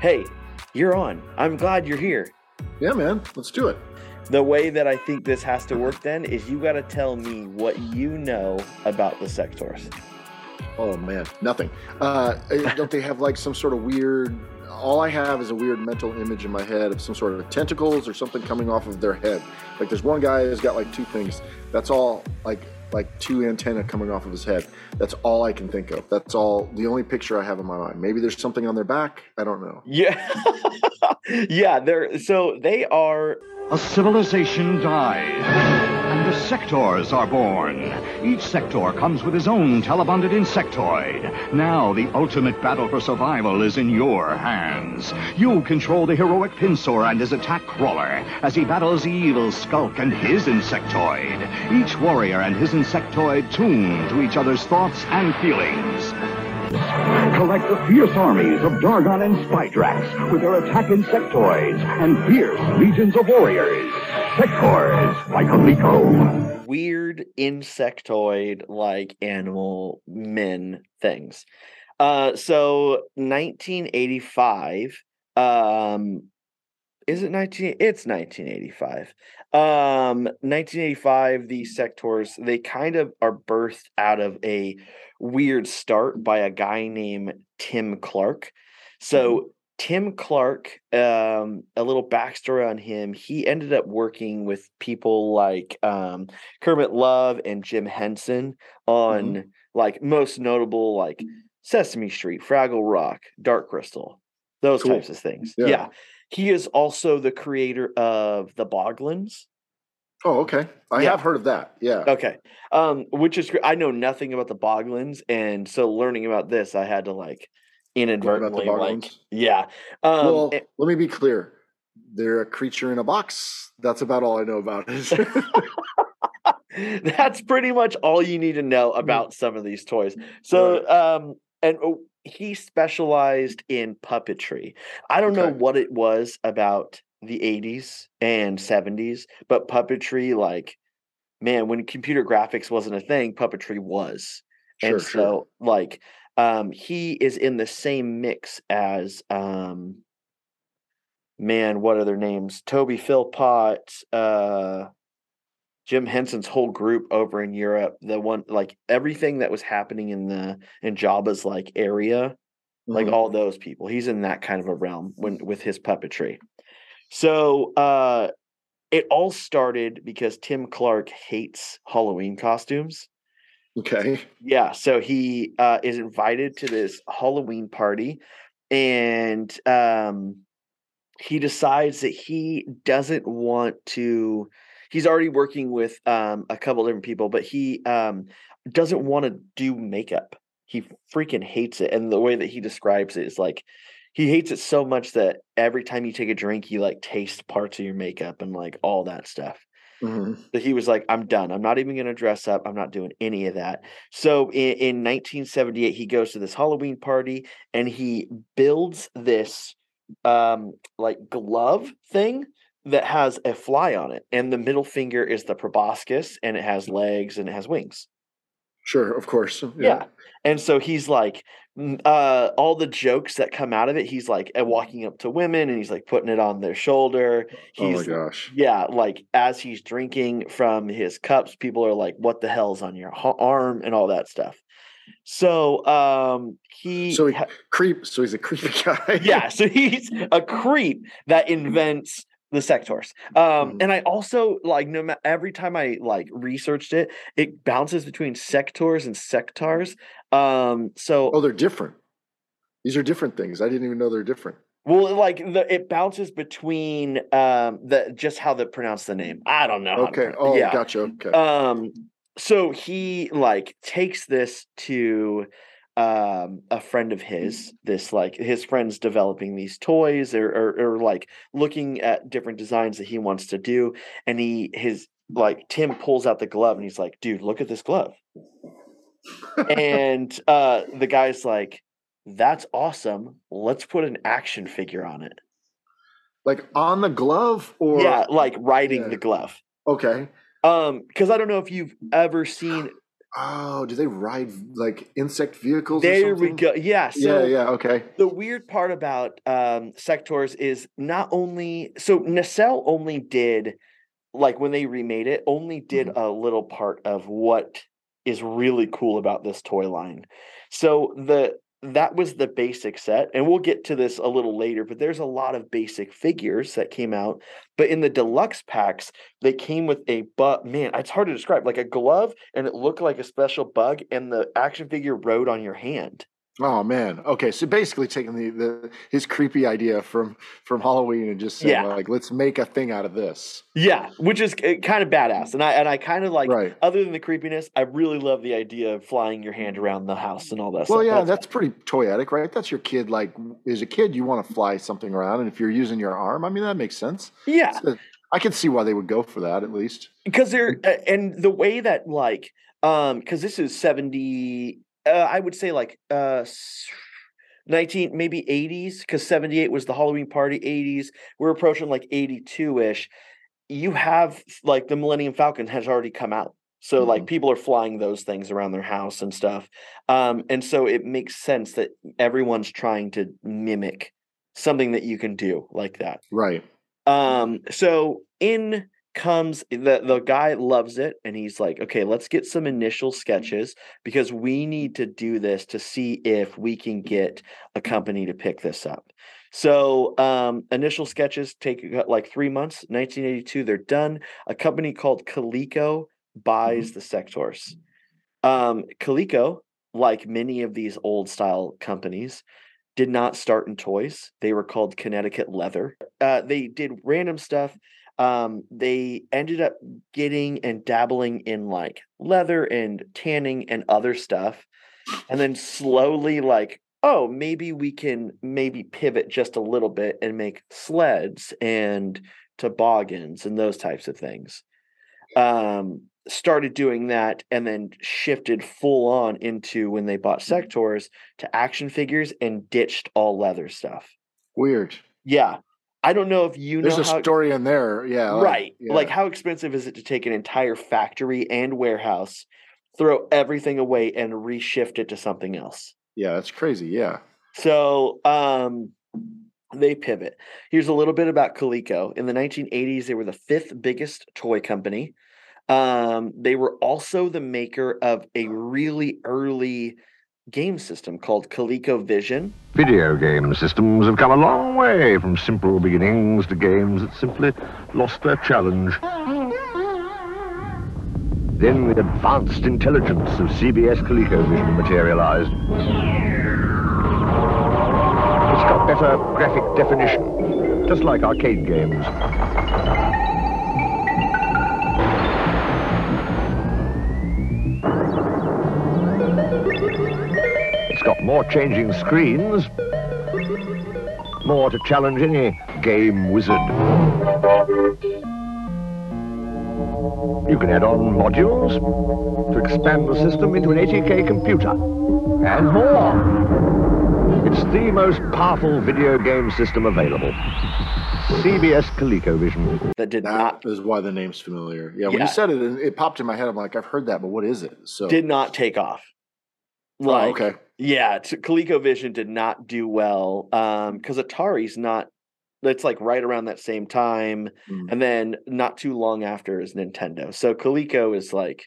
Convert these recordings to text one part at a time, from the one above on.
Hey, you're on. I'm glad you're here. Yeah, man. Let's do it. The way that I think this has to work then is you got to tell me what you know about the Sectaurs. Oh man, nothing. Uh, don't they have like some sort of weird? All I have is a weird mental image in my head of some sort of tentacles or something coming off of their head. Like there's one guy who's got like two things. That's all. Like like two antenna coming off of his head. That's all I can think of. That's all the only picture I have in my mind. Maybe there's something on their back. I don't know. Yeah. yeah, they're so they are a civilization dies, Sectaurs are born. Each Sectaur comes with his own telebonded insectoid. Now the ultimate battle for survival is in your hands. You control the heroic Pinsor and his attack crawler as he battles the evil Skulk and his insectoid. Each warrior and his insectoid tuned to each other's thoughts and feelings. Collect the fierce armies of Dargon and Spidrax with their attack insectoids and fierce legions of warriors. Sectaurs by Coleco. Weird insectoid like animal men things. Uh, so 1985. Um, is it 19? It's 1985. Um, 1985. These Sectaurs they kind of are birthed out of a weird start by a guy named Tim Clark. So mm-hmm. Tim Clark, um, a little backstory on him. He ended up working with people like um, Kermit Love and Jim Henson on mm-hmm. like most notable like Sesame Street, Fraggle Rock, Dark Crystal, those cool. types of things. Yeah. yeah. He is also the creator of the Boglins. Oh, okay. I yeah. have heard of that. Yeah. Okay. Um, which is I know nothing about the Boglins, and so learning about this, I had to like inadvertently like yeah. Um, well, it, let me be clear. They're a creature in a box. That's about all I know about it. That's pretty much all you need to know mm. about some of these toys. So, um, and oh, he specialized in puppetry. I don't okay. know what it was about the 80s and 70s, but puppetry, like, man, when computer graphics wasn't a thing, puppetry was. Sure, and so, sure. like, um, he is in the same mix as, um, man, what are their names? Toby Philpott, uh, Jim Henson's whole group over in Europe, the one like everything that was happening in the in Jabba's like area, mm-hmm. like all those people. He's in that kind of a realm when with his puppetry. So uh, it all started because Tim Clark hates Halloween costumes. Okay. Yeah. So he uh, is invited to this Halloween party and um, he decides that he doesn't want to. He's already working with um, a couple different people, but he um, doesn't want to do makeup. He freaking hates it. And the way that he describes it is like he hates it so much that every time you take a drink, you like taste parts of your makeup and like all that stuff. Mm-hmm. That he was like, I'm done. I'm not even going to dress up. I'm not doing any of that. So in, in 1978, he goes to this Halloween party and he builds this um like glove thing that has a fly on it, and the middle finger is the proboscis, and it has legs and it has wings. Sure, of course. Yeah. yeah. And so he's like, uh, all the jokes that come out of it, he's like uh, walking up to women and he's like putting it on their shoulder. He's, oh my gosh. Yeah. Like as he's drinking from his cups, people are like, what the hell's on your arm and all that stuff. So um he so he ha- creep so he's a creepy guy. yeah, so he's a creep that invents the Sectaurs um mm-hmm. and i also like no matter every time i like researched it it bounces between sectors and sectars um so oh they're different. These are different things. I didn't even know they're different. Well like the it bounces between um the just how they pronounce the name. I don't know okay. oh yeah. gotcha. Okay. Um so he like takes this to um, a friend of his, this like his friends developing these toys or, or, or like looking at different designs that he wants to do, and he his like Tim pulls out the glove and he's like, "Dude, look at this glove," and uh, the guy's like, "That's awesome. Let's put an action figure on it." Like on the glove, or yeah, like riding yeah. the glove. Okay. Um, because I don't know if you've ever seen Oh, do they ride like insect vehicles? There we go. Yeah. So yeah, yeah, okay. The weird part about um, Sectaurs is not only so Nacelle only did like when they remade it, only did mm-hmm. a little part of what is really cool about this toy line. So the that was the basic set and we'll get to this a little later but there's a lot of basic figures that came out but in the deluxe packs they came with a but man it's hard to describe like a glove and it looked like a special bug and the action figure rode on your hand Oh man. Okay, so basically taking the, the his creepy idea from from Halloween and just saying yeah. like let's make a thing out of this. Yeah, which is eh, kind of badass. And I and I kind of like right. other than the creepiness, I really love the idea of flying your hand around the house and all that Well, stuff. yeah, that's, that's pretty toyetic, right? That's your kid like as a kid you want to fly something around and if you're using your arm, I mean that makes sense. Yeah. So I can see why they would go for that at least. Because they're eh, and the way that like um because this is 70 uh, I would say like uh 19 maybe 80s because 78 was the Halloween party 80s we're approaching like 82ish you have like the Millennium Falcon has already come out so mm-hmm. like people are flying those things around their house and stuff um and so it makes sense that everyone's trying to mimic something that you can do like that right um so in comes the the guy loves it and he's like okay let's get some initial sketches because we need to do this to see if we can get a company to pick this up. So um initial sketches take like 3 months 1982 they're done. A company called Coleco buys mm-hmm. the Sectaurs um Coleco like many of these old style companies did not start in toys. They were called Connecticut Leather. Uh, they did random stuff um, they ended up getting and dabbling in like leather and tanning and other stuff. And then slowly, like, oh, maybe we can maybe pivot just a little bit and make sleds and toboggans and those types of things. Um, started doing that and then shifted full on into when they bought mm-hmm. To action figures and ditched all leather stuff. Weird. Yeah. I don't know if you There's know. There's a story in there, yeah. Right. yeah. Like, how expensive is it to take an entire factory and warehouse, throw everything away, and reshift it to something else? Yeah, that's crazy. Yeah. So, um, they pivot. Here's a little bit about Coleco. In the 1980s, they were the fifth biggest toy company. Um, they were also the maker of a really early game system called ColecoVision. Video game systems have come a long way from simple beginnings to games that simply lost their challenge. Then the advanced intelligence of CBS ColecoVision materialized. It's got better graphic definition, just like arcade games. Got more changing screens, more to challenge any game wizard. You can add on modules to expand the system into an 80K computer and more. It's the most powerful video game system available. CBS ColecoVision. That did that not. is why the name's familiar. Yeah, when yeah. you said it, it popped in my head. I'm like, I've heard that, but what is it? So did not take off. Like, oh, okay. Yeah, ColecoVision did not do well um because Atari's not it's like right around that same time mm. and then not too long after is Nintendo. So Coleco is like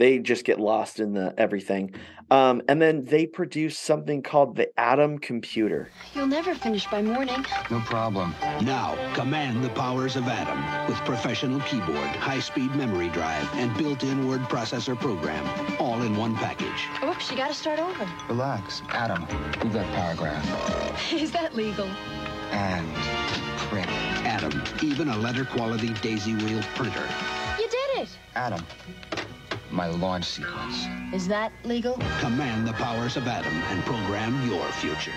they just get lost in the everything. Um, and then they produce something called the Adam Computer. You'll never finish by morning. No problem. Now, command the powers of Adam with professional keyboard, high-speed memory drive, and built-in word processor program, all in one package. Oops, you gotta start over. Relax. Adam, move that paragraph. Is that legal? And print. Adam, even a letter quality daisy wheel printer. You did it! Adam my launch sequence. Is that legal? Command the powers of Adam and program your future.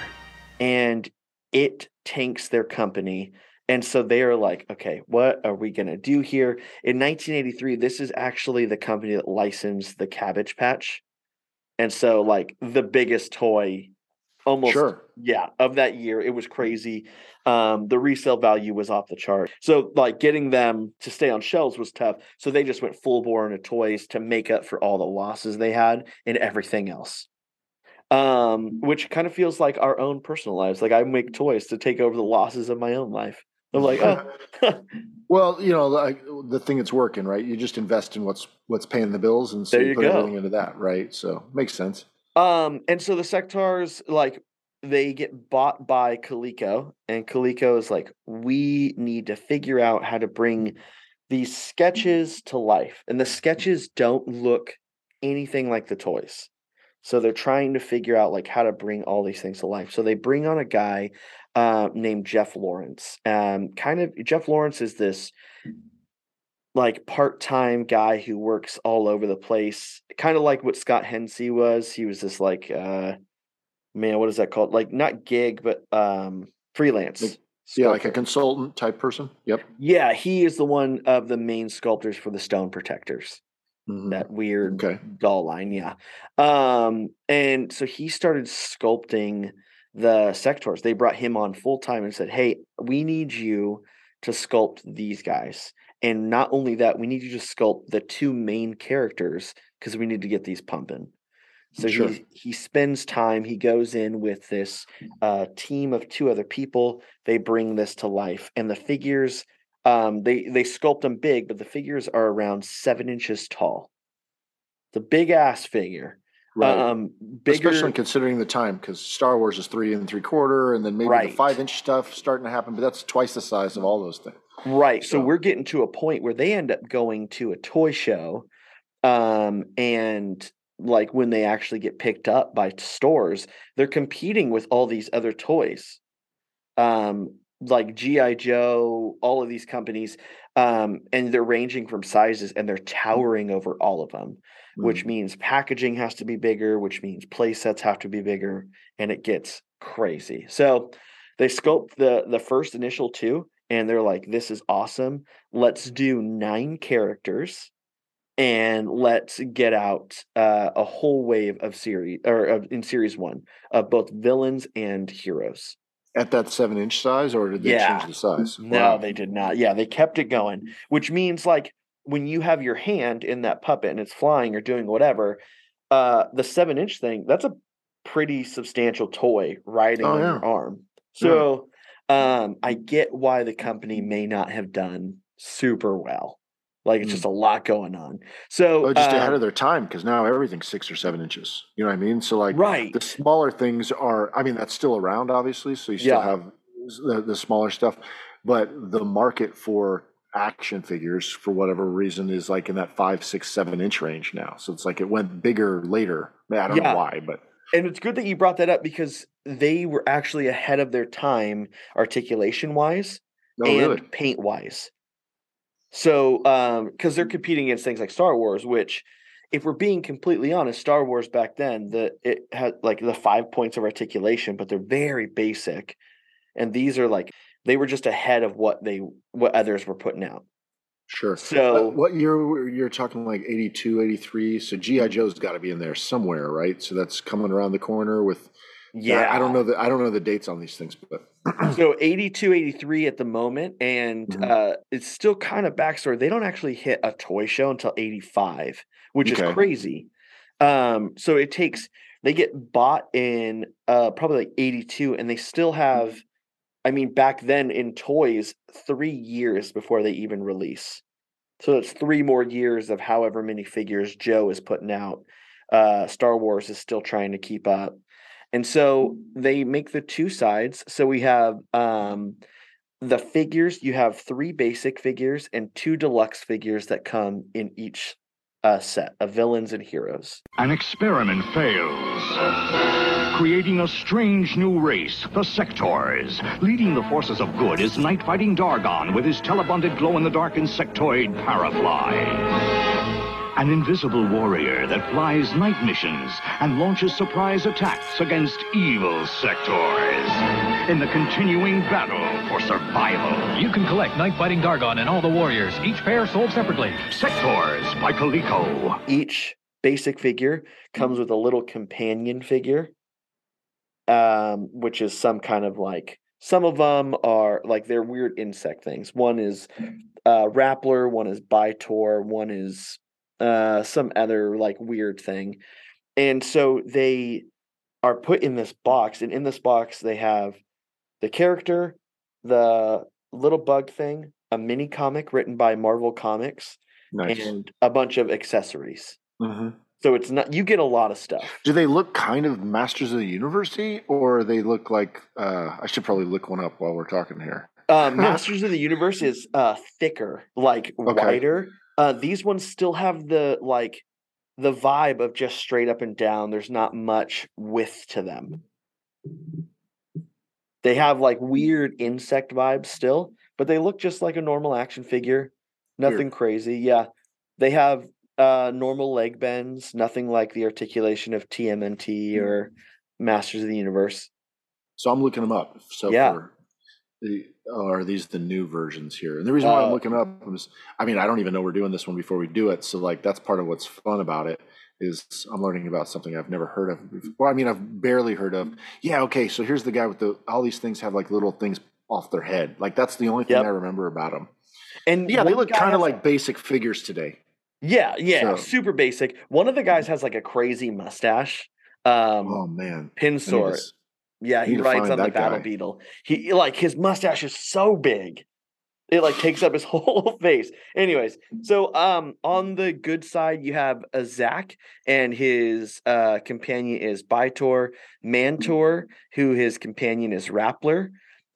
And it tanks their company. And so they are like, okay, what are we going to do here? In 1983, this is actually the company that licensed the Cabbage Patch. And so, like, the biggest toy almost Sure. yeah of that year it was crazy um the resale value was off the chart so like getting them to stay on shelves was tough so they just went full bore into toys to make up for all the losses they had in everything else um which kind of feels like our own personal lives like i make toys to take over the losses of my own life i'm like oh Well, you know, like the thing that's working, right? You just invest in what's what's paying the bills, and so There you you put go. everything into that, right? So makes sense. Um, and so the Sectaurs, like, they get bought by Coleco, and Coleco is like, we need to figure out how to bring these sketches to life. And the sketches don't look anything like the toys. So they're trying to figure out like how to bring all these things to life. So they bring on a guy uh, named Jeff Lawrence. Um, kind of Jeff Lawrence is this like part-time guy who works all over the place kind of like what scott hensey was he was this like uh man what is that called like not gig but um freelance Like- Yeah, like a consultant type person. Yep. yeah he is the one of the main sculptors for the stone protectors Mhm. that weird Okay. doll line yeah um and so he started sculpting the Sectaurs they brought him on full time and said hey we need you to sculpt these guys and not only that we need you to sculpt the two main characters because we need to get these pumping so Sure. he he spends time he goes in with this uh, team of two other people they bring this to life and the figures um, they they sculpt them big, but the figures are around seven inches tall. The big ass figure. Right. Um, bigger. Especially considering the time, because Star Wars is three and three quarter, and then maybe Right. the five inch stuff starting to happen, but that's twice the size of all those things. Right. So So- we're getting to a point where they end up going to a toy show. Um, and like when they actually get picked up by stores, they're competing with all these other toys. Um, like G.I. Joe, all of these companies, um, and they're ranging from sizes and they're towering over all of them, which Mm. means packaging has to be bigger, which means play sets have to be bigger, and it gets crazy. So they sculpt the the first initial two and they're like this is awesome let's do nine characters and let's get out uh, a whole wave of series or of, in series one of both villains and heroes at that seven inch size, or did they Yeah. change the size? no Wow. they did not yeah they kept it going which means like when you have your hand in that puppet and it's flying or doing whatever uh the seven inch thing that's a pretty substantial toy riding Oh, on yeah. your arm so um i get why the company may not have done super well like it's Mm. just a lot going on so Oh, just um, ahead of their time because now everything's six or seven inches. You know what I mean? So like right the smaller things are. I mean, that's still around, obviously. So you still Yeah. have the, the smaller stuff, but the market for action figures, for whatever reason, is like in that five, six, seven inch range now. So it's like it went bigger later. I, I don't Yeah. know why, but and it's good that you brought that up because they were actually ahead of their time articulation wise no, and really. paint wise. So, um, because they're competing against things like Star Wars, which, if we're being completely honest, Star Wars back then, the it had like the five points of articulation, but they're very basic, and these are like they were just ahead of what they what others were putting out. Sure. So, Uh, what year were- you're talking like 82, 83? So GI Joe's got to be in there somewhere, right? So that's coming around the corner with. yeah, I don't know the I don't know the dates on these things, but so 82 83 at the moment and Mhm. uh it's still kind of backstory they don't actually hit a toy show until 85 which Okay. is crazy um so it takes they get bought in uh probably like 82 and they still have i mean back then in toys three years before they even release so it's three more years of however many figures joe is putting out uh star wars is still trying to keep up and so they make the two sides. So we have um, the figures. You have three basic figures and two deluxe figures that come in each uh, set of villains and heroes. An experiment fails, creating a strange new race, the Sectaurs. Leading the forces of good is night fighting Dargon with his telebonded glow in the dark insectoid Parafly. An invisible warrior that flies night missions and launches surprise attacks against evil Sectaurs. In the continuing battle for survival. You can collect Night Fighting Dargon and all the warriors, each pair sold separately. Sectaurs by Coleco. Each basic figure comes with a little companion figure. Um, which is some kind of like some of them are like they're weird insect things. One is uh, Raplor, one is Bitaur, one is uh, some other like weird thing, and so they are put in this box, and in this box they have the character, the little bug thing, a mini comic written by Marvel Comics, Nice. and a bunch of accessories. hmm So it's not you get a lot of stuff. Do they look kind of Masters of the University, or they look like? Uh, I should probably look one up while we're talking here. Uh, Masters of the Universe is uh thicker, like Okay. wider. Uh, these ones still have the like the vibe of just straight up and down. There's not much width to them. They have like weird insect vibes still, but they look just like a normal action figure. Nothing crazy. Yeah. They have uh normal leg bends, nothing like the articulation of TMNT or Masters of the Universe. So I'm looking them up. So Yeah. for the, oh, are these the new versions here? And the reason why I'm Uh, looking up is, I mean, I don't even know we're doing this one before we do it. So like, that's part of what's fun about it is I'm learning about something I've never heard of. before. Well, I mean, I've barely heard of. Yeah. Okay. So here's the guy with the, all these things have like little things off their head. Like that's the only thing Yep. I remember about them. And Yeah. They look kind of like basic figures today. Yeah, yeah, So- super basic. One of the guys has like a crazy mustache. Um, Oh man. To Pinsor. Yeah, he rides on the Battle guy. Beetle. He like his mustache is so big. It like takes up his whole face. Anyways, so um on the good side you have a Zack and his uh companion is Bitaur, Mantor, who his companion is Raplor.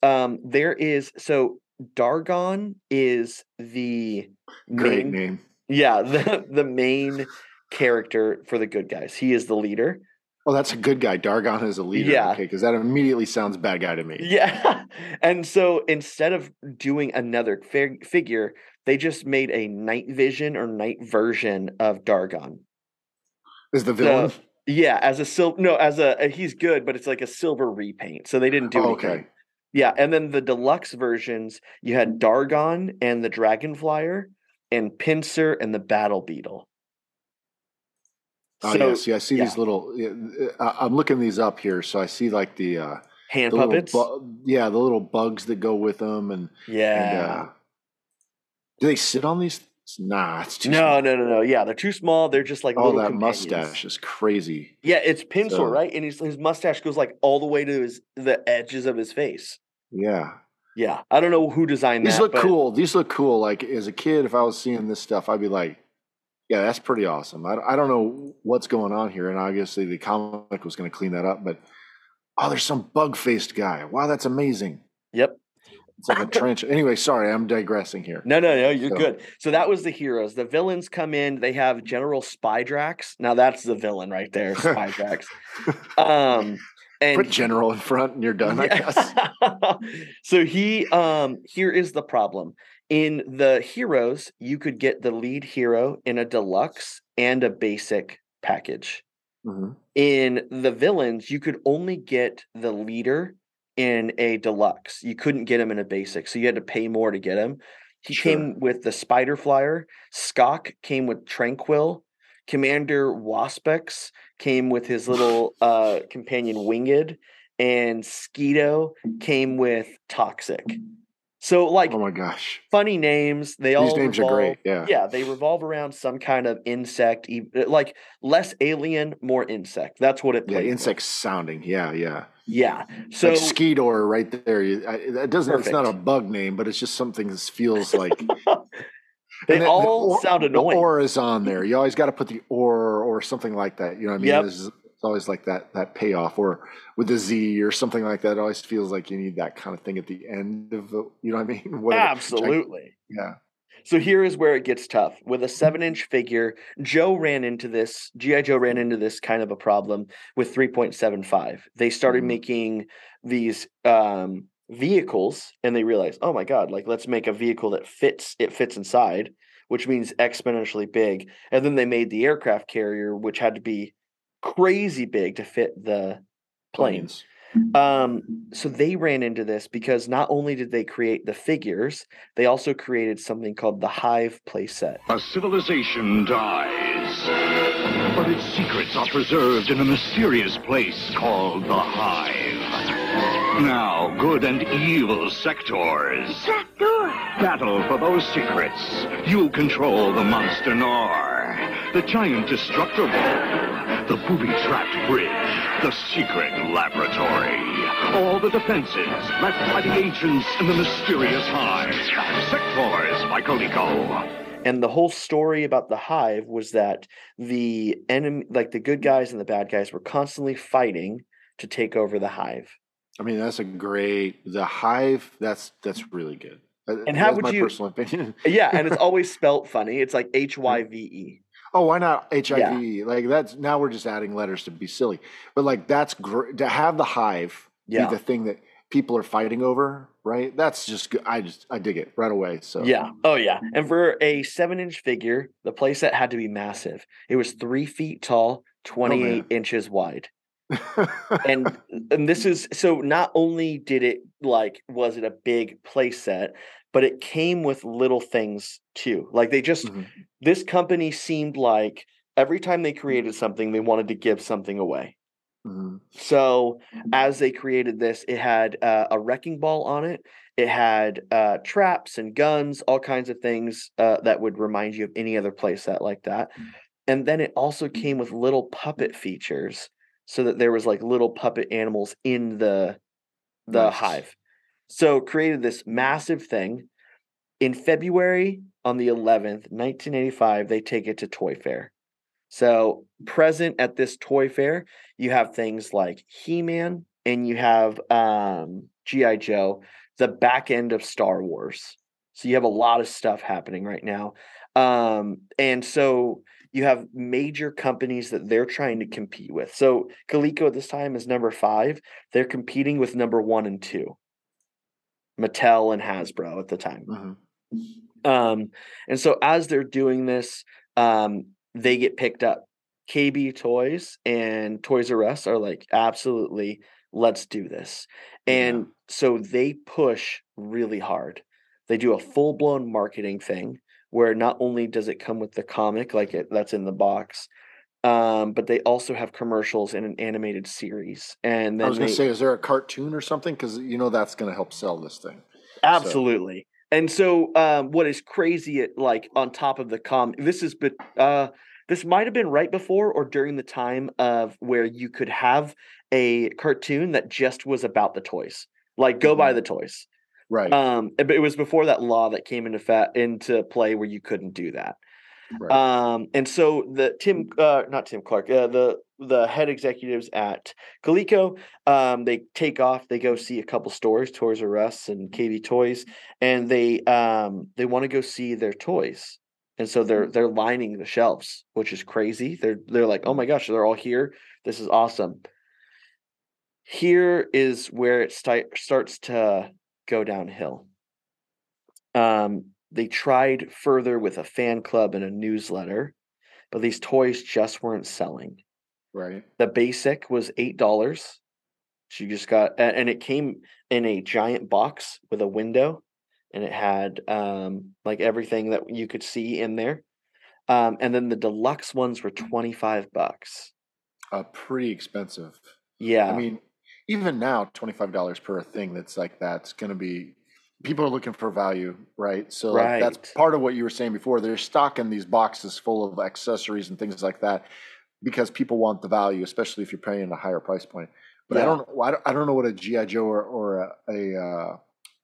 Um there is so Dargon is the Great main name. Yeah, the the main character for the good guys. He is the leader. Oh, that's a good guy. Dargon is a leader. Yeah. Okay. Because that immediately sounds bad guy to me. Yeah. And so instead of doing another fig- figure, they just made a night vision or night version of Dargon. Is the villain? So, yeah, as a silver no, as a a- he's good, but it's like a silver repaint. So they didn't do Oh, anything. okay. Yeah, and then the deluxe versions, you had Dargon and the Dragonflyer and Pinsor and the Battle Beetle. Oh So, yeah, see, I see yeah. these little. yeah, I- I'm looking these up here, so I see like the, uh, hand the puppets. bu- yeah, the little bugs that go with them, and yeah. and uh, do they sit on these? Nah, it's too No, small. no, no, no. Yeah, they're too small. They're just like Oh, little that companions. mustache is crazy. Yeah, it's Pinsor, So- right? And his his mustache goes like all the way to his the edges of his face. Yeah, Yeah, I don't know who designed these that. look cool. These look cool. Like as a kid, if I was seeing this stuff, I'd be like, "Yeah, that's pretty awesome." I, I don't know what's going on here, and obviously the comic was going to clean that up, but oh, there's some bug faced guy. Wow, that's amazing. Yep. It's like a trench. Anyway, sorry, I'm digressing here. No, no, no. You're So- good. So that was the heroes. The villains come in. They have General Spidrax. Now that's the villain right there, Spidrax. um, and Put general in front, and you're done. I guess. so he um here is the problem. In the heroes, you could get the lead hero in a deluxe and a basic package. Mhm. In the villains, you could only get the leader in a deluxe. You couldn't get him in a basic, so you had to pay more to get him. He Sure. came with the Spider Flyer. Skulk came with Tranquil. Commander Waspax came with his little uh, companion Winged, and Skito came with Toxic. So, like, Oh my gosh, funny names. They all these names are great. Yeah. yeah, they revolve around some kind of insect, e- like less alien, more insect. That's what it Yeah, plays. insect sounding. Yeah, yeah. Yeah. So like Skeetor right there. You, I, that doesn't. It's not a bug name, but it's just something that feels like. they And the- the all or- sound The annoying. or is on there. You always got to put the or or something like that. You know what I mean? Yep. There's it's always like that that payoff or with the Z or something like that. It always feels like you need that kind of thing at the end of the. You know what I mean? Whatever. Absolutely. yeah. So here is where it gets tough. With a seven inch figure, Joe ran into this, G.I. Joe ran into this kind of a problem with 3.75. They started Mhm. making these um, vehicles and they realized, oh my God, like let's make a vehicle that fits, it fits inside, which means exponentially big. And then they made the aircraft carrier, which had to be crazy big to fit the planes. Um, so they ran into this because not only did they create the figures, they also created something called the Hive playset. A civilization dies, but its secrets are preserved in a mysterious place called the Hive. Now, good and evil Sectaurs. Sectaurs! Battle for those secrets. You control the monster Nor, the giant destructor the booby-trapped bridge, the secret laboratory. All the defenses left by the ancients in the mysterious hive. Sectaurs by Coleco. And the whole story about the hive was that the enemy, like the good guys and the bad guys, were constantly fighting to take over the hive. I mean, that's a great the hive. That's that's really good. Uh, And how that's would my you- personal opinion? Yeah, and it's always spelt funny. It's like H Y V E. Oh, why not HIV? Like that's now we're just adding letters to be silly. But like that's great to have the hive Yeah. be the thing that people are fighting over, right? That's just good. I just I dig it right away. So Yeah. Oh, yeah. And for a seven inch figure, the playset had to be massive. It was three feet tall, 28 inches wide. And and this is so not only did it like was it a big playset, but it came with little things too. Like they just Mhm. this company seemed like every time they created something, they wanted to give something away. Mhm. So as they created this, it had uh, a wrecking ball on it. It had uh, traps and guns, all kinds of things uh, that would remind you of any other playset like that. And then it also came with little puppet features, so that there was like little puppet animals in the the Nice. hive. So created this massive thing. In February on the 11th, 1985, they take it to Toy Fair. So present at this toy fair, you have things like He-Man and you have um GI Joe, the back end of Star Wars. So you have a lot of stuff happening right now. Um and so you have major companies that they're trying to compete with. So Coleco at this time is number 5. They're competing with number 1 and 2. Mattel and Hasbro at the time. Mhm. Um, and so as they're doing this, um, they get picked up. KB Toys and Toys R Us are like, absolutely, let's do this. And so they push really hard. They do a full blown marketing thing where not only does it come with the comic, like it that's in the box, um, but they also have commercials and an animated series. And then I was going they- to say, is there a cartoon or something? Because you know that's going to help sell this thing. Absolutely. And so um what is crazy at like on top of the com this is but uh this might have been right before or during the time of where you could have a cartoon that just was about the toys. Like go buy Mhm. the toys. Right. Um but it was before that law that came into fa- into play where you couldn't do that. right. Um, and so the Tim, uh, not Tim Clark, uh, the the head executives at Coleco, um, they take off. They go see a couple stores, Toys R Us and KB Toys, and they um they want to go see their toys. And so they're they're lining the shelves, which is crazy. They're they're like, oh my gosh, they're all here. This is awesome. Here is where it starts to go downhill. Um, they tried further with a fan club and a newsletter, but these toys just weren't selling. right. The basic was eight dollars. She just got, and it came in a giant box with a window, and it had um, like everything that you could see in there. Um, and then the deluxe ones were twenty five bucks. Uh, pretty expensive. Yeah, I mean, even now, twenty five dollars per thing that's like that's going to be. People are looking for value, right? So like, that's part of what you were saying before. They're stocking these boxes full of accessories and things like that because people want the value, especially if you're paying a higher price point. But I Yeah. don't, I don't, I don't know what a GI Joe or, or a, a uh,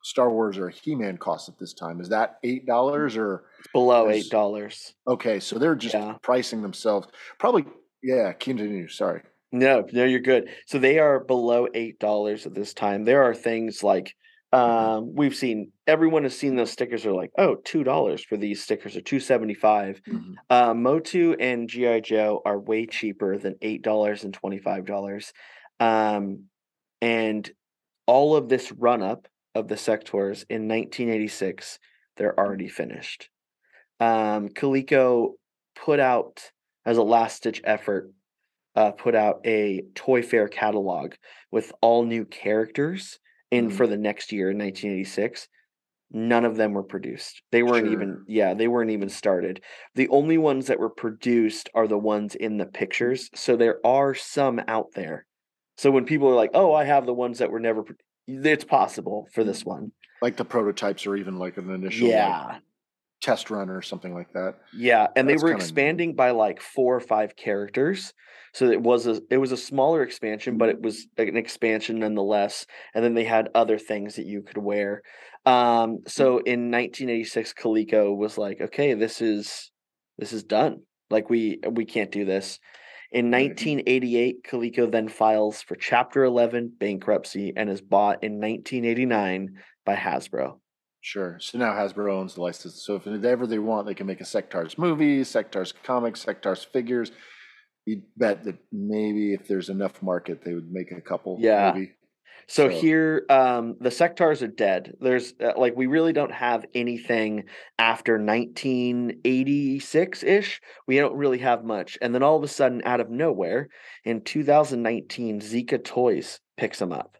Star Wars or a He Man costs at this time. Is that eight dollars or it's below eight dollars. okay? So they're just Yeah. pricing themselves. Probably, yeah. Continue. Sorry. No, no, you're good. So they are below eight dollars at this time. There are things like um, we've seen. Everyone has seen those stickers. Are like, oh, two dollars for these stickers, or two. Mhm. Uh, Motu and GI Joe are way cheaper than eight dollars and twenty five dollars. Um, and all of this run up of the Sectaurs in 1986, they're already finished. Um, Coleco put out as a last stitch effort, uh, put out a Toy Fair catalog with all new characters in Mhm. for the next year in 1986. None of them were produced. They weren't even, yeah, they weren't even started. The only ones that were produced are the ones in the pictures. So there are some out there. So when people are like, "Oh, I have the ones that were never," pro-" It's possible for this one. Like the prototypes or even like an initial like, Yeah. Test run or something like that. Yeah, and they were kinda neat. expanding by like four or five characters. So it was a it was a smaller expansion, but it was an expansion nonetheless. And then they had other things that you could wear. Um, so in 1986, Coleco was like, okay, this is this is done. Like we we can't do this. In 1988, Coleco then files for Chapter 11 bankruptcy and is bought in 1989 by Hasbro. Sure. So now Hasbro owns the license. So if ever they want, they can make a Sectaurs movie, Sectaurs comics, Sectaurs figures. You'd bet that maybe if there's enough market, they would make a couple. Yeah. Maybe. So, So- here, um, the Sectaurs are dead. There's uh, like we really don't have anything after 1986 ish. We don't really have much, and then all of a sudden, out of nowhere, in 2019, Zica Toys picks them up,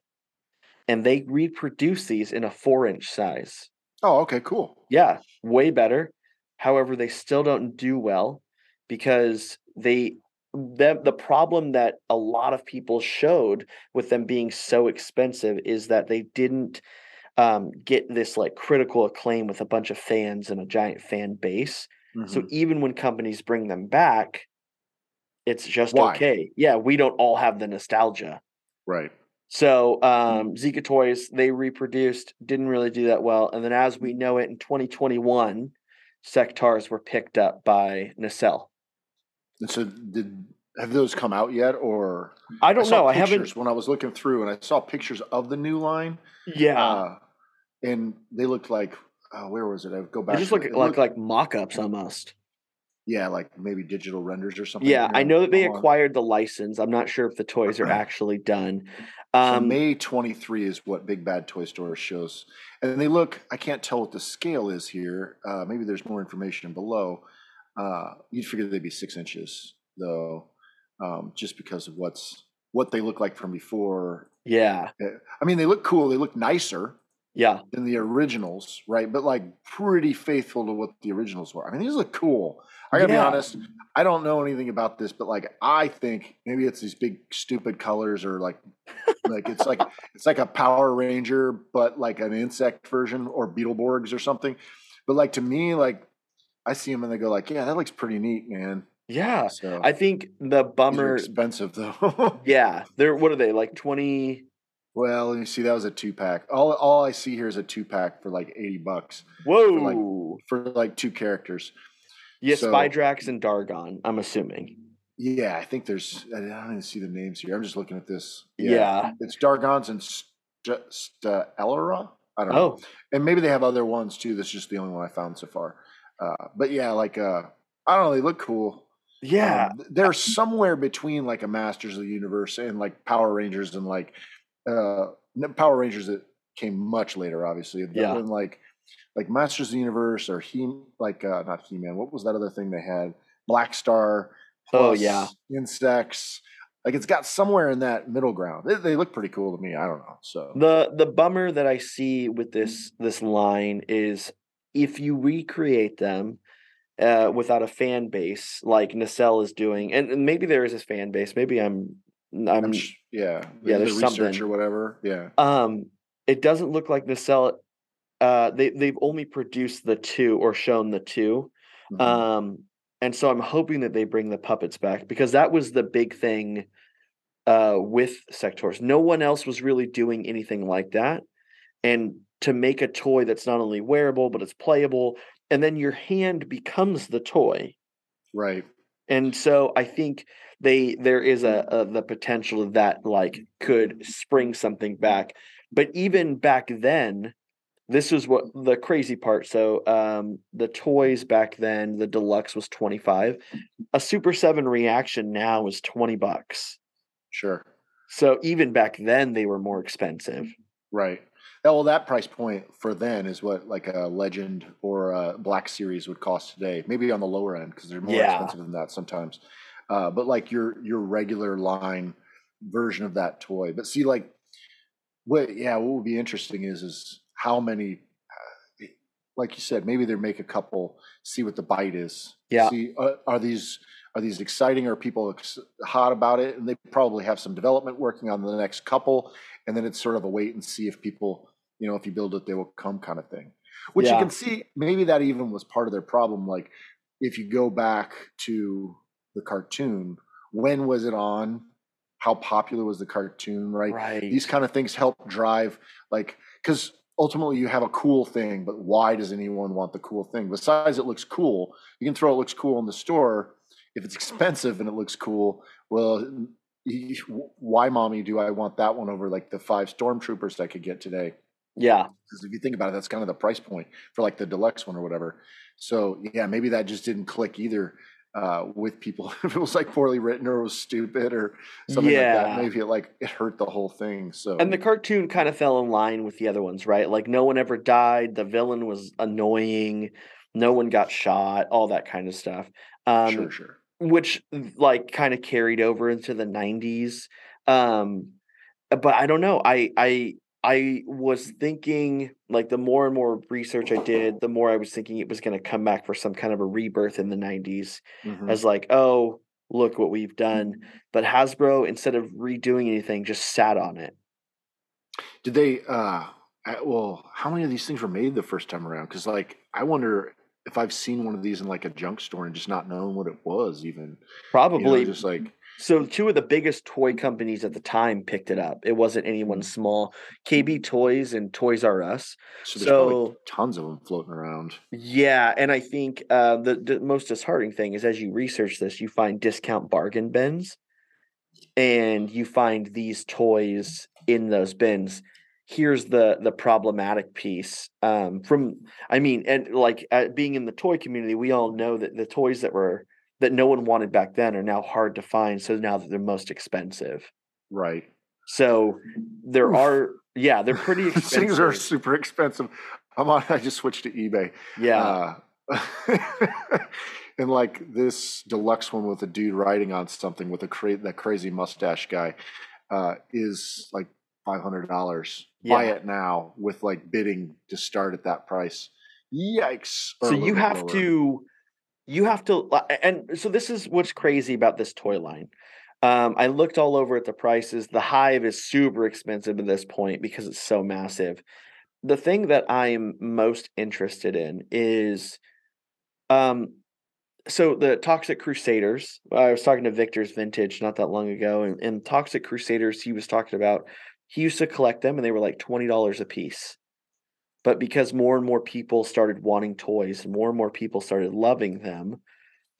and they reproduce these in a four inch size. Oh, okay, cool. Yeah, way better. However, they still don't do well because they the the problem that a lot of people showed with them being so expensive is that they didn't um, get this like critical acclaim with a bunch of fans and a giant fan base. So Mhm. even when companies bring them back, it's just Why? okay. Yeah, we don't all have the nostalgia. right. So um, Zica Toys they reproduced, didn't really do that well, and then as we know it in 2021, Sectaurs were picked up by Nacelle. And so did have those come out yet, or I don't saw know. I haven't. when I was looking through, and I saw pictures of the new line. Yeah, uh, and they looked like uh, where was it? I would go back. they just look like looked- like mock-ups almost. yeah, like maybe digital renders or something. Yeah, here I know that they on- acquired the license. I'm not sure if the toys are actually done. So Um, May 23 is what Big Bad Toy Store shows. And they look, I can't tell what the scale is here. Uh, maybe there's more information below. Uh, you'd figure they'd be six inches, though, um, just because of what's what they look like from before. yeah, Uh, I mean, they look cool. They look nicer yeah, than the originals, right? But like pretty faithful to what the originals were. I mean, these look cool. I gotta Yeah. be honest. I don't know anything about this, but like I think maybe it's these big stupid colors or like like it's like it's like a Power Ranger, but like an insect version or Beetleborgs or something. But like to me, like I see them and they go like, yeah, that looks pretty neat, man. yeah. So I think the bummer. expensive though. Yeah, they're what are they like twenty? Well, let me see, that was a two pack. All all I see here is a two pack for like eighty bucks Whoa, like- for like two characters. Yes, so- Spidrax and Dargon. I'm assuming. Yeah, I think there's. I don't even see the names here. I'm just looking at this. Yeah. it's Dargons and St- Stellara. I don't know, Oh, and maybe they have other ones too. That's just the only one I found so far. Uh, but yeah, like uh, I don't know. They look cool. yeah, Um, they're somewhere between like a Masters of the Universe and like Power Rangers and like uh, Power Rangers that came much later, obviously. And Yeah. then, like like Masters of the Universe or He like uh, not He Man. What was that other thing they had? Black Star. Oh, yeah. insects. Like it's got somewhere in that middle ground. They, they look pretty cool to me. I don't know. So the the bummer that I see with this this line is if you recreate them uh, without a fan base like Nacelle is doing, and, and maybe there is a fan base. Maybe I'm I'm, sh- yeah yeah, the there's research something. or whatever. Yeah. um it doesn't look like Nacelle. Uh, they they've only produced the two or shown the two. Mhm. Um, and so I'm hoping that they bring the puppets back because that was the big thing uh, with Sectaurs. No one else was really doing anything like that. And to make a toy that's not only wearable, but it's playable, and then your hand becomes the toy. right. And so I think they there is a, a the potential that like could spring something back. But even back then, this was what the crazy part. So um the toys back then, the deluxe was 25. A Super 7 reaction now is 20 bucks. Sure. So even back then they were more expensive. Right. Well, that price point for then is what like a Legend or a Black Series would cost today. Maybe on the lower end because they're more Yeah. expensive than that sometimes. Uh, but like your your regular line version of that toy. But see, like, what? Yeah, what would be interesting is is how many. Uh, like you said, maybe they make a couple, see what the bite is. Yeah. See, uh, are these are these exciting? Are people ex- hot about it? And they probably have some development working on the next couple, and then it's sort of a wait and see if people, you know, if you build it, they will come kind of thing. Which Yeah. you can see, maybe that even was part of their problem. Like, if you go back to the cartoon, when was it on? How popular was the cartoon? Right. Right. These kind of things help drive, like, because ultimately you have a cool thing, but why does anyone want the cool thing? Besides, it looks cool. You can throw it looks cool in the store. If it's expensive and it looks cool, well, why, mommy, do I want that one over like the five stormtroopers I could get today? yeah. Because if you think about it, that's kind of the price point for like the deluxe one or whatever. So yeah, maybe that just didn't click either uh, with people. if it was like poorly written or it was stupid or something like that, maybe it like it hurt the whole thing. So And the cartoon kind of fell in line with the other ones, right? Like no one ever died. The villain was annoying. No one got shot. All that kind of stuff. Um, sure, sure. which like kind of carried over into the 90s um but i don't know i i i was thinking like the more and more research i did the more i was thinking it was going to come back for some kind of a rebirth in the 90s Mhm. as like oh look what we've done but hasbro instead of redoing anything just sat on it Did they? uh I- Well, how many of these things were made the first time around? Because like I wonder if I've seen one of these in like a junk store and just not known what it was. Even you know, probably just like So two of the biggest toy companies at the time picked it up. It wasn't anyone Mm. small. KB Toys and Toys R Us. so. There's So- tons of them floating around. Yeah, and I think uh, the, the most disheartening thing is as you research this, you find discount bargain bins, and you find these toys in those bins. Here's the the problematic piece um, from I mean, and like uh, being in the toy community, we all know that the toys that were that no one wanted back then are now hard to find. So now that they're most expensive. Right. So there Oof. are yeah, they're pretty expensive. things are super expensive. I'm on. I just switched to eBay. yeah. Uh, and like this deluxe one with a dude riding on something with a cra- that crazy mustache guy uh, is like five hundred dollars. Buy it now with like bidding to start at that price. Yikes! So you have lower. to you have to and so this is what's crazy about this toy line. Um, i looked all over at the prices. The hive is super expensive at this point because it's so massive. The thing that i'm most interested in is um so the toxic crusaders i was talking to victor's vintage not that long ago and, and toxic crusaders he was talking about he used to collect them and they were like $20 a piece but because more and more people started wanting toys and more and more people started loving them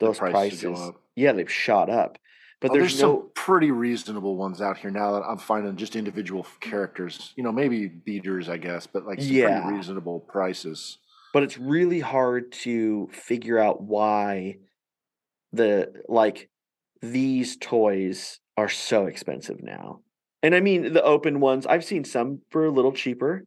The those prices prices, yeah they've shot up but Oh, there's, there's no some pretty reasonable ones out here now that I'm finding just individual characters. You know, maybe beaters, I guess, but like some Yeah. pretty reasonable prices. but it's really hard to figure out why the like these toys are so expensive now and i mean the open ones i've seen some for a little cheaper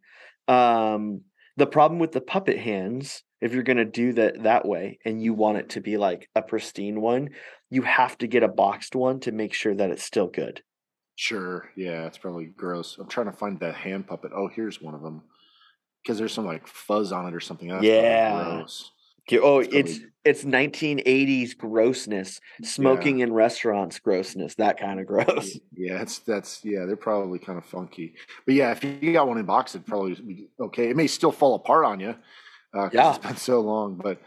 um the problem with the puppet hands if you're going to do that that way and you want it to be like a pristine one you have to get a boxed one to make sure that it's still good Sure. Yeah, it's probably gross. I'm trying to find that hand puppet. Oh, here's one of them. Because there's some like fuzz on it or something. That's Yeah. gross. Oh, It's it's it's 1980s grossness, smoking in restaurants grossness, that kind of gross. Yeah, it's that's yeah, they're probably kind of funky. But yeah, if you got one in box, it'd probably be okay. It may still fall apart on you. Uh, Yeah. it's been so long. But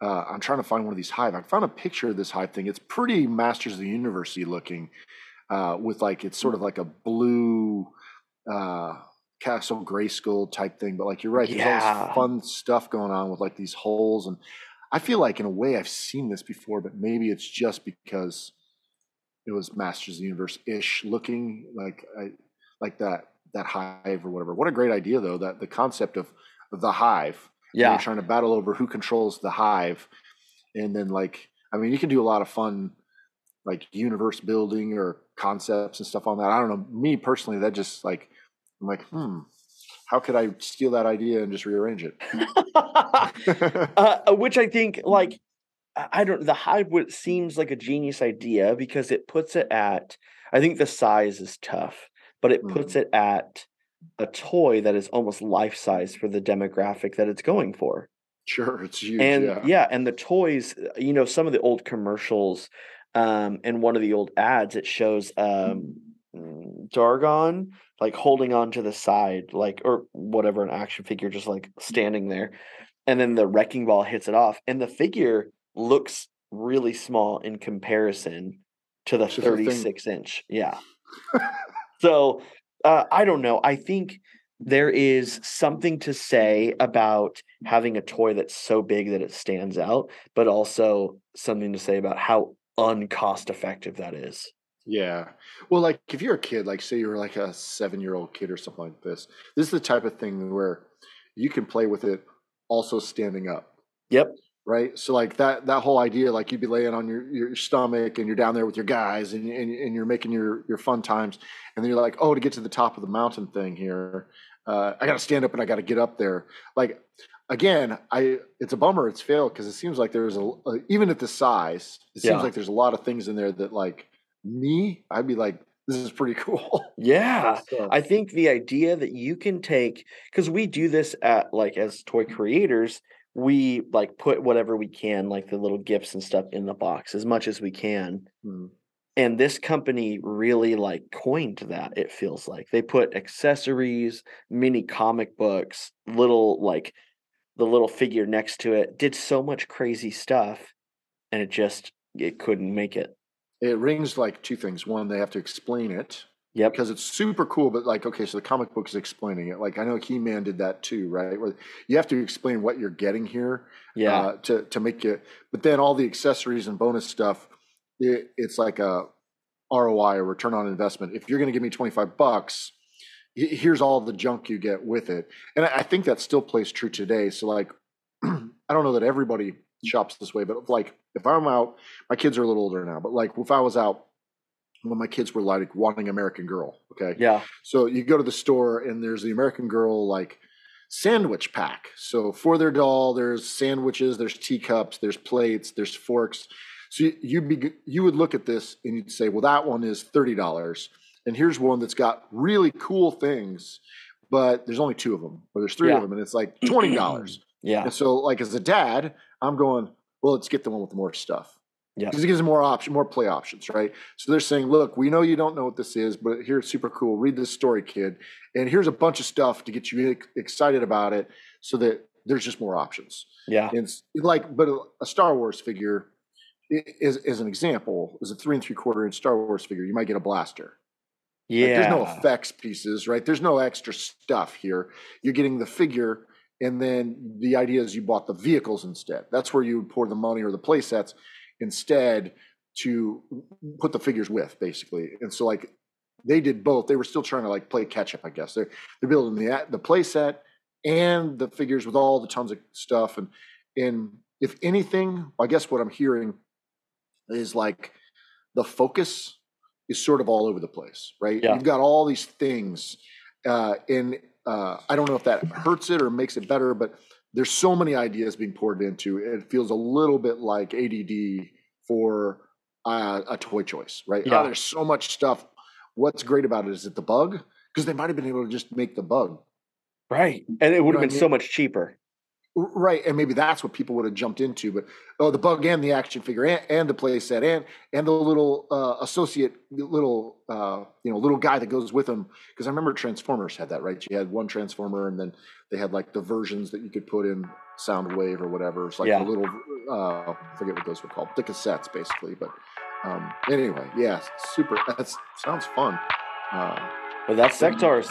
uh, I'm trying to find one of these hive. I found a picture of this hive thing. It's pretty Masters of the Universe looking, uh, with like it's sort of like a blue uh, Castle Grayskull type thing. But like you're right, there's all this fun stuff going on with like these holes and. I feel like in a way I've seen this before, but maybe it's just because it was Masters of the Universe ish looking like I like that that hive or whatever. What a great idea though that the concept of the hive. Yeah. you're trying to battle over who controls the hive, and then like I mean you can do a lot of fun like universe building or concepts and stuff on that. I don't know. Me personally, that just like I'm like hmm. How could I steal that idea and just rearrange it? uh, which I think, like, I don't. The hive would seems like a genius idea because it puts it at. I think the size is tough, but it puts it at a toy that is almost life size for the demographic that it's going for. Sure, it's huge. and yeah. yeah. and the toys uh, you know some of the old commercials um and one of the old ads it shows um mm, dargon like holding on to the side like or whatever an action figure just like standing there and then the wrecking ball hits it off and the figure looks really small in comparison to the To 36 inch yeah. So uh, i don't know i think there is something to say about having a toy that's so big that it stands out, but also something to say about how uncost effective that is. Yeah. Well, like if you're a kid, like say you're like a seven year old kid or something like this, this is the type of thing where you can play with it also standing up. Yep. Right. So like that that whole idea, like you'd be laying on your, your stomach and you're down there with your guys and, and and you're making your your fun times, and then you're like, oh, to get to the top of the mountain thing here, uh, I got to stand up and I got to get up there. Like again, I it's a bummer it's failed because it seems like there's a, a even at the size, it seems Yeah. like there's a lot of things in there that like me, I'd be like, this is pretty cool. Yeah. So, I think the idea that you can take because we do this at like as toy creators, we like put whatever we can, like the little gifts and stuff in the box as much as we can. hmm. and this company really like coined that it feels like they put accessories mini comic books little like the little figure next to it did so much crazy stuff and it just it couldn't make it it rings like two things. One, they have to explain it yep because it's super cool, but like, okay, so the comic book is explaining it. Like I know He Man did that too, right? Where you have to explain what you're getting here. yeah uh, to to make it. But then all the accessories and bonus stuff, it, it's like a ROI or return on investment. If you're going to give me 25 bucks, here's all the junk you get with it. And I, I think that still plays true today. So like, I don't know that everybody shops this way, but like if I'm out, my kids are a little older now, but like if I was out when my kids were like wanting American Girl, okay, yeah so you go to the store and there's the American Girl like sandwich pack. So for their doll, there's sandwiches, there's teacups, there's plates, there's forks. So you, you'd be you would look at this and you'd say, well, that one is thirty dollars, and here's one that's got really cool things, but there's only two of them, or there's three Yeah. of them, and it's like twenty dollars. yeah and so, like as a dad, I'm going, well, let's get the one with more stuff. Yeah. Because it gives them more option, more play options, right? So they're saying, look, we know you don't know what this is, but here's super cool. Read this story, kid. And here's a bunch of stuff to get you excited about it so that there's just more options. yeah And it's like, but a, Star Wars figure is, is an example, is a three and three quarter inch Star Wars figure. You might get a blaster. Like, yeah there's no effects pieces, right? There's no extra stuff here. You're getting the figure, and then the idea is you bought the vehicles instead. That's where you would pour the money or the play sets instead to put the figures with, basically. And so, like, they did both. They were still trying to like play catch up, I guess. They're they're building the the play set and the figures with all the tons of stuff. And and if anything, I guess what I'm hearing is like the focus is sort of all over the place, right? Yeah. You've got all these things, uh, and uh, I don't know if that hurts it or makes it better, but there's so many ideas being poured into it. It feels a little bit like ADD for uh, a toy choice, right? Yeah. Oh, there's so much stuff. What's great about it is it the bug because they might have been able to just make the bug right and it would know have been I so much cheaper Right, and maybe that's what people would have jumped into. But oh, the bug and the action figure and, and the playset and and the little uh, associate little uh, you know little guy that goes with them. Because I remember Transformers had that, right? You had one Transformer, and then they had like the versions that you could put in Soundwave or whatever. It's like Yeah. the little uh, I forget what those were called, the cassettes basically. But um, anyway, yeah, super. That sounds fun. Uh, but that's Sectaurs